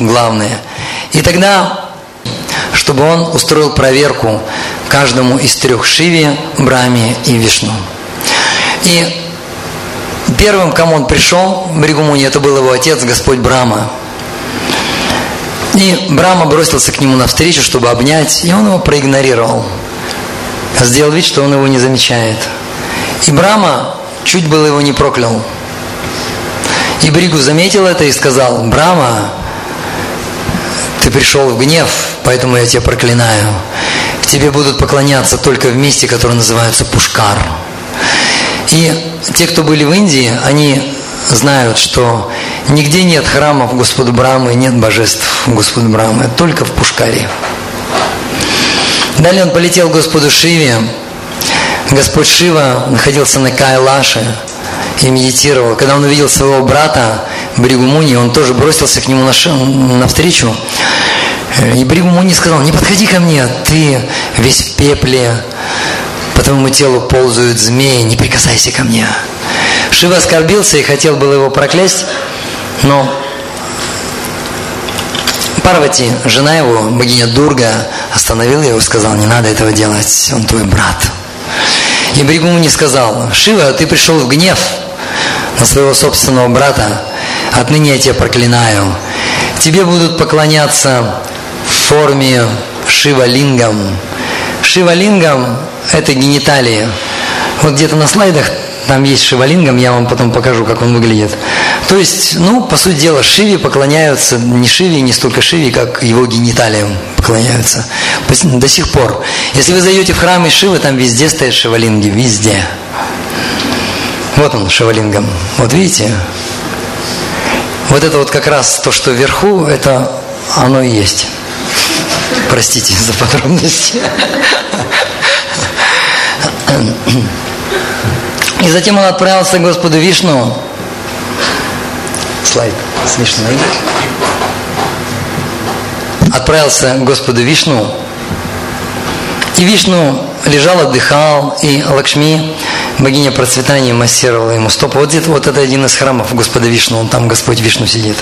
главные. И тогда, чтобы он устроил проверку каждому из трех Шиве, Браме и Вишну. И первым, кому он пришел, Бригумуни, это был его отец, Господь Брама. И Брама бросился к нему навстречу, чтобы обнять, и он его проигнорировал. Сделал вид, что он его не замечает. И Брама чуть было его не проклял. И Бригу заметил это и сказал, Брама, пришел в гнев, поэтому я тебя проклинаю. Тебе будут поклоняться только в месте, которое называется Пушкар. И те, кто были в Индии, они знают, что нигде нет храмов Господу Брамы, нет божеств Господу Брамы, только в Пушкаре. Далее он полетел к Господу Шиве. Господь Шива находился на Кайлаше и медитировал. Когда он увидел своего брата Бригумуни, он тоже бросился к нему навстречу. И Бригумуни сказал, не подходи ко мне, ты весь в пепле, по твоему телу ползают змеи, не прикасайся ко мне. Шива оскорбился и хотел было его проклясть, но Парвати, жена его, богиня Дурга, остановила его и сказала, не надо этого делать, он твой брат. И Бригумуни сказал, Шива, ты пришел в гнев на своего собственного брата, отныне я тебя проклинаю. Тебе будут поклоняться форме Шива-лингам. Шива-лингам – это гениталии. Вот где-то на слайдах там есть шивалингам, я вам потом покажу, как он выглядит. То есть, ну, по сути дела, Шиве поклоняются не Шиве, не столько Шиве, как его гениталиям поклоняются. До сих пор. Если вы зайдете в храм и Шивы, там везде стоят шивалинги, везде. Вот он, шивалингам. Вот видите? Вот это вот как раз то, что вверху, это оно и есть. Простите за подробности. И затем он отправился к Господу Вишну. Слайд с Вишной. Отправился к Господу Вишну. И Вишну лежал, отдыхал, и Лакшми, богиня процветания, массировала ему стопы. Вот где-то вот это один из храмов Господа Вишну, он там Господь Вишну сидит.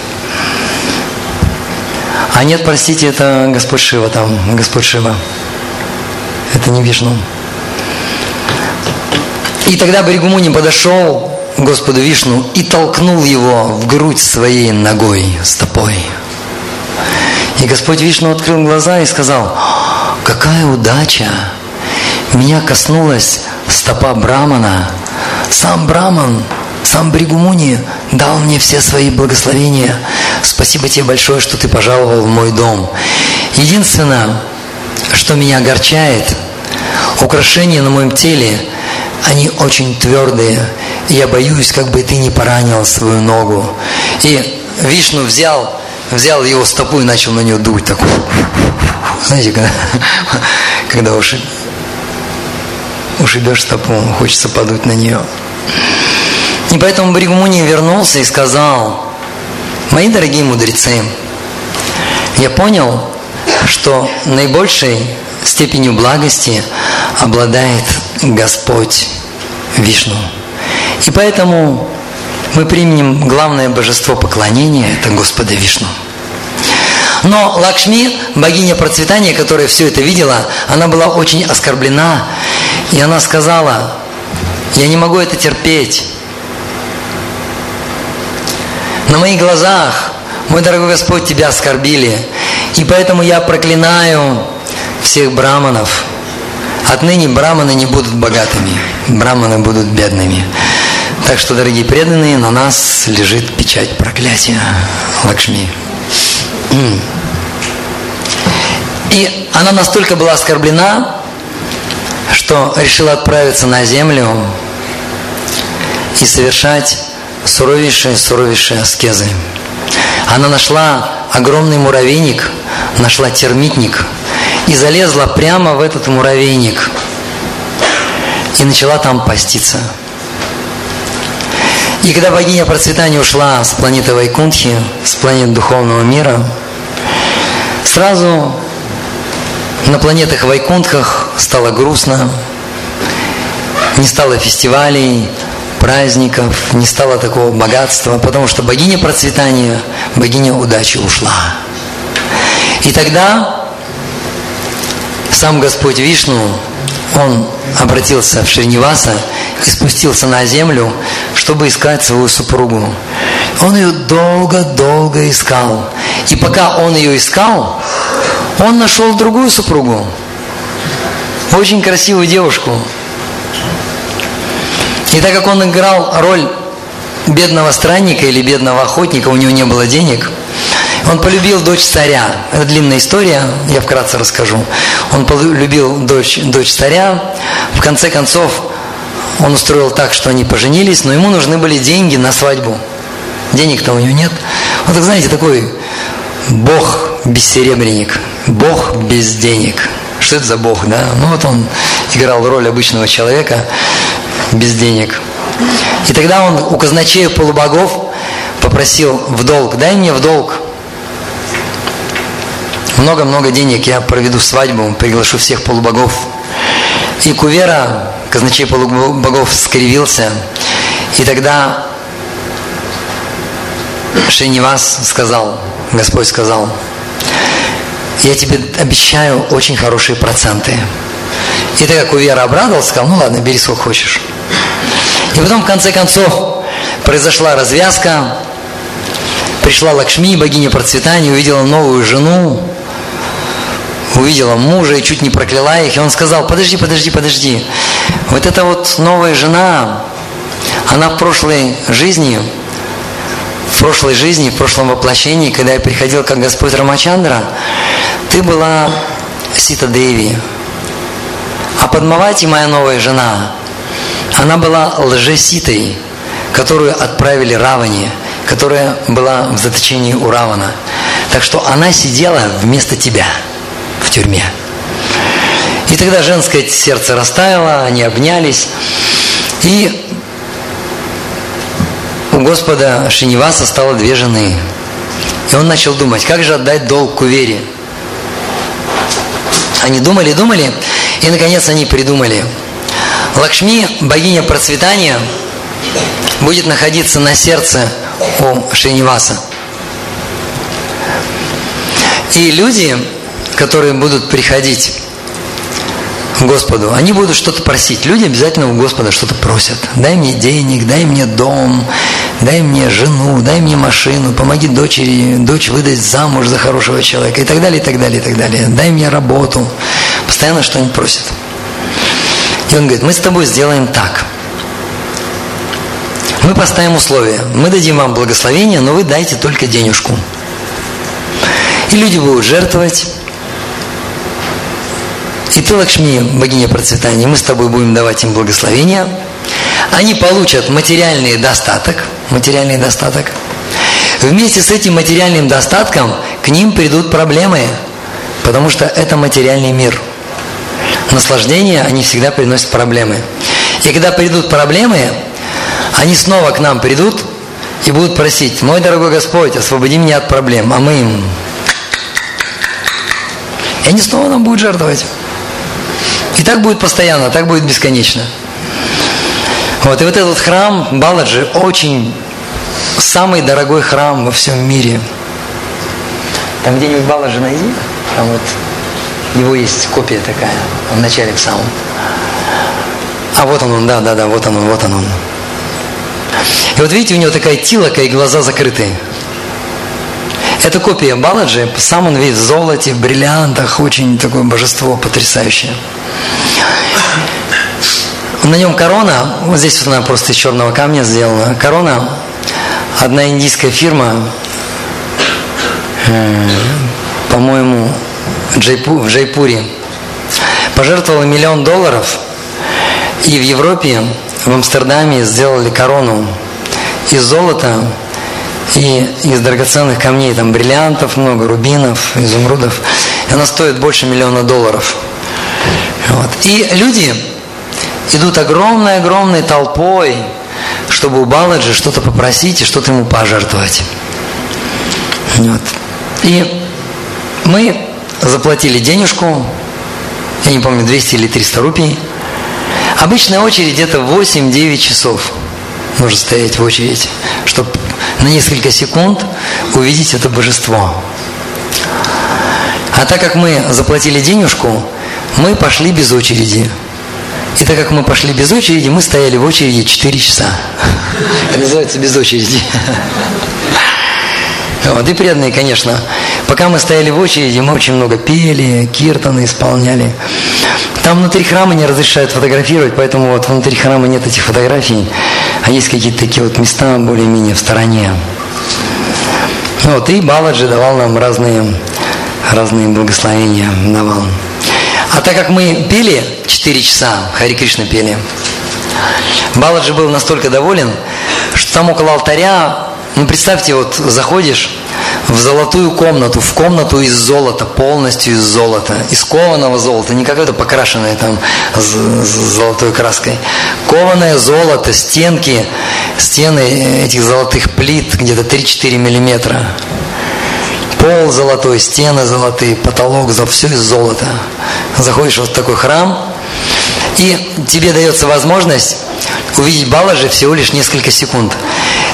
А нет, простите, это Господь Шива там, Господь Шива. Это не Вишну. И тогда Бригумуни подошел к Господу Вишну и толкнул его в грудь своей ногой, стопой. И Господь Вишну открыл глаза и сказал, какая удача! Меня коснулась стопа Брамана. Сам Браман, сам Бригумуни дал мне все свои благословения. Спасибо тебе большое, что ты пожаловал в мой дом. Единственное, что меня огорчает, украшения на моем теле – они очень твердые. И я боюсь, как бы ты не поранил свою ногу. И Вишну взял, взял его стопу и начал на нее дуть. Так, знаете, когда, когда уши, ушибешь стопу, хочется подуть на нее. И поэтому Бригмуни вернулся и сказал, мои дорогие мудрецы, я понял, что наибольшей степенью благости обладает Господь Вишну. И поэтому мы примем главное божество поклонения, это Господа Вишну. Но Лакшми, богиня процветания, которая все это видела, она была очень оскорблена, и она сказала, я не могу это терпеть. На моих глазах, мой дорогой Господь, тебя оскорбили, и поэтому я проклинаю всех браманов, Отныне браманы не будут богатыми, браманы будут бедными. Так что, дорогие преданные, на нас лежит печать проклятия Лакшми. И она настолько была оскорблена, что решила отправиться на землю и совершать суровейшие, суровейшие аскезы. Она нашла огромный муравейник, нашла термитник – и залезла прямо в этот муравейник и начала там поститься. И когда богиня процветания ушла с планеты Вайкунтхи, с планеты духовного мира, сразу на планетах Вайкунтхах стало грустно, не стало фестивалей, праздников, не стало такого богатства, потому что богиня процветания, богиня удачи ушла. И тогда сам Господь Вишну, он обратился в Шриниваса и спустился на землю, чтобы искать свою супругу. Он ее долго-долго искал. И пока он ее искал, он нашел другую супругу. Очень красивую девушку. И так как он играл роль бедного странника или бедного охотника, у него не было денег, он полюбил дочь царя. Это длинная история, я вкратце расскажу. Он полюбил дочь, дочь царя. В конце концов, он устроил так, что они поженились, но ему нужны были деньги на свадьбу. Денег-то у него нет. Вот, так знаете, такой бог бессеребренник, бог без денег. Что это за бог, да? Ну вот он играл роль обычного человека без денег. И тогда он у казначея полубогов попросил в долг, дай мне в долг много-много денег, я проведу свадьбу, приглашу всех полубогов. И Кувера, казначей полубогов, скривился. И тогда Шенивас сказал, Господь сказал, я тебе обещаю очень хорошие проценты. И тогда Кувера обрадовался, сказал, ну ладно, бери сколько хочешь. И потом, в конце концов, произошла развязка, пришла Лакшми, богиня процветания, увидела новую жену, увидела мужа и чуть не прокляла их. И он сказал, подожди, подожди, подожди. Вот эта вот новая жена, она в прошлой жизни, в прошлой жизни, в прошлом воплощении, когда я приходил как Господь Рамачандра, ты была Сита Деви. А Падмавати, моя новая жена, она была лжеситой, которую отправили Раване, которая была в заточении у Равана. Так что она сидела вместо тебя – в тюрьме. И тогда женское сердце растаяло, они обнялись. И у Господа Шиниваса стало две жены. И он начал думать, как же отдать долг Кувере. Они думали, думали, и наконец они придумали. Лакшми, богиня процветания, будет находиться на сердце у Шиниваса. И люди которые будут приходить к Господу, они будут что-то просить. Люди обязательно у Господа что-то просят. Дай мне денег, дай мне дом, дай мне жену, дай мне машину, помоги дочери, дочь выдать замуж за хорошего человека и так далее, и так далее, и так далее. Дай мне работу. Постоянно что-нибудь просят. И он говорит, мы с тобой сделаем так. Мы поставим условия. Мы дадим вам благословение, но вы дайте только денежку. И люди будут жертвовать, и ты, Лакшми, богиня процветания, мы с тобой будем давать им благословения. Они получат материальный достаток, материальный достаток. Вместе с этим материальным достатком к ним придут проблемы, потому что это материальный мир. Наслаждение они всегда приносят проблемы. И когда придут проблемы, они снова к нам придут и будут просить, мой дорогой Господь, освободи меня от проблем, а мы им... И они снова нам будут жертвовать. И так будет постоянно, так будет бесконечно. Вот, и вот этот храм Баладжи очень самый дорогой храм во всем мире. Там где-нибудь Баладжи найди, там вот его есть копия такая, начале в самом. А вот он, он, да, да, да, вот он, вот он, он. И вот видите, у него такая тилока и глаза закрытые. Это копия Баладжи, сам он весь в золоте, в бриллиантах, очень такое божество потрясающее. На нем корона, вот здесь вот она просто из черного камня сделана. Корона, одна индийская фирма, э, по-моему, Джайпу, в Джайпуре, пожертвовала миллион долларов, и в Европе, в Амстердаме сделали корону из золота, и из драгоценных камней, там бриллиантов много, рубинов, изумрудов. И она стоит больше миллиона долларов. Вот. И люди идут огромной-огромной толпой, чтобы у Баладжи что-то попросить и что-то ему пожертвовать. Вот. И мы заплатили денежку, я не помню, 200 или 300 рупий. Обычная очередь это 8-9 часов нужно стоять в очередь, чтобы на несколько секунд увидеть это божество. А так как мы заплатили денежку, мы пошли без очереди. И так как мы пошли без очереди, мы стояли в очереди 4 часа. Это называется без очереди. Вот, и преданные, конечно. Пока мы стояли в очереди, мы очень много пели, киртаны исполняли. Там внутри храма не разрешают фотографировать, поэтому вот внутри храма нет этих фотографий, а есть какие-то такие вот места более-менее в стороне. Вот, и Баладжи давал нам разные, разные благословения, давал. А так как мы пели 4 часа, Хари Кришна пели, Баладжи был настолько доволен, что там около алтаря, ну представьте, вот заходишь в золотую комнату, в комнату из золота, полностью из золота, из кованого золота, не какое-то покрашенное там с золотой краской. Кованое золото, стенки, стены этих золотых плит где-то 3-4 миллиметра. Пол золотой, стены золотые, потолок, за все из золота. Заходишь вот в такой храм, и тебе дается возможность увидеть Баладжи всего лишь несколько секунд.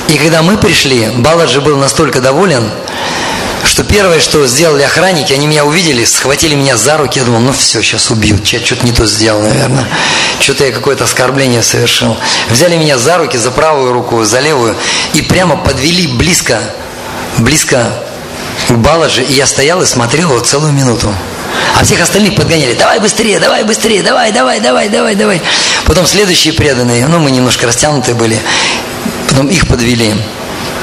И когда мы пришли, Баладжи был настолько доволен, что первое, что сделали охранники, они меня увидели, схватили меня за руки, я думал, ну все, сейчас убьют, я что-то не то сделал, наверное, что-то я какое-то оскорбление совершил. Взяли меня за руки, за правую руку, за левую, и прямо подвели близко, близко к Баладжи, и я стоял и смотрел его целую минуту. А всех остальных подгоняли. Давай быстрее, давай быстрее, давай, давай, давай, давай, давай. Потом следующие преданные, ну мы немножко растянутые были, потом их подвели.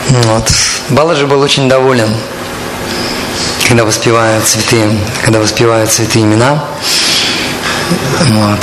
Вот. Баладжи был очень доволен, когда воспевают цветы, когда воспевают цветы имена. Вот.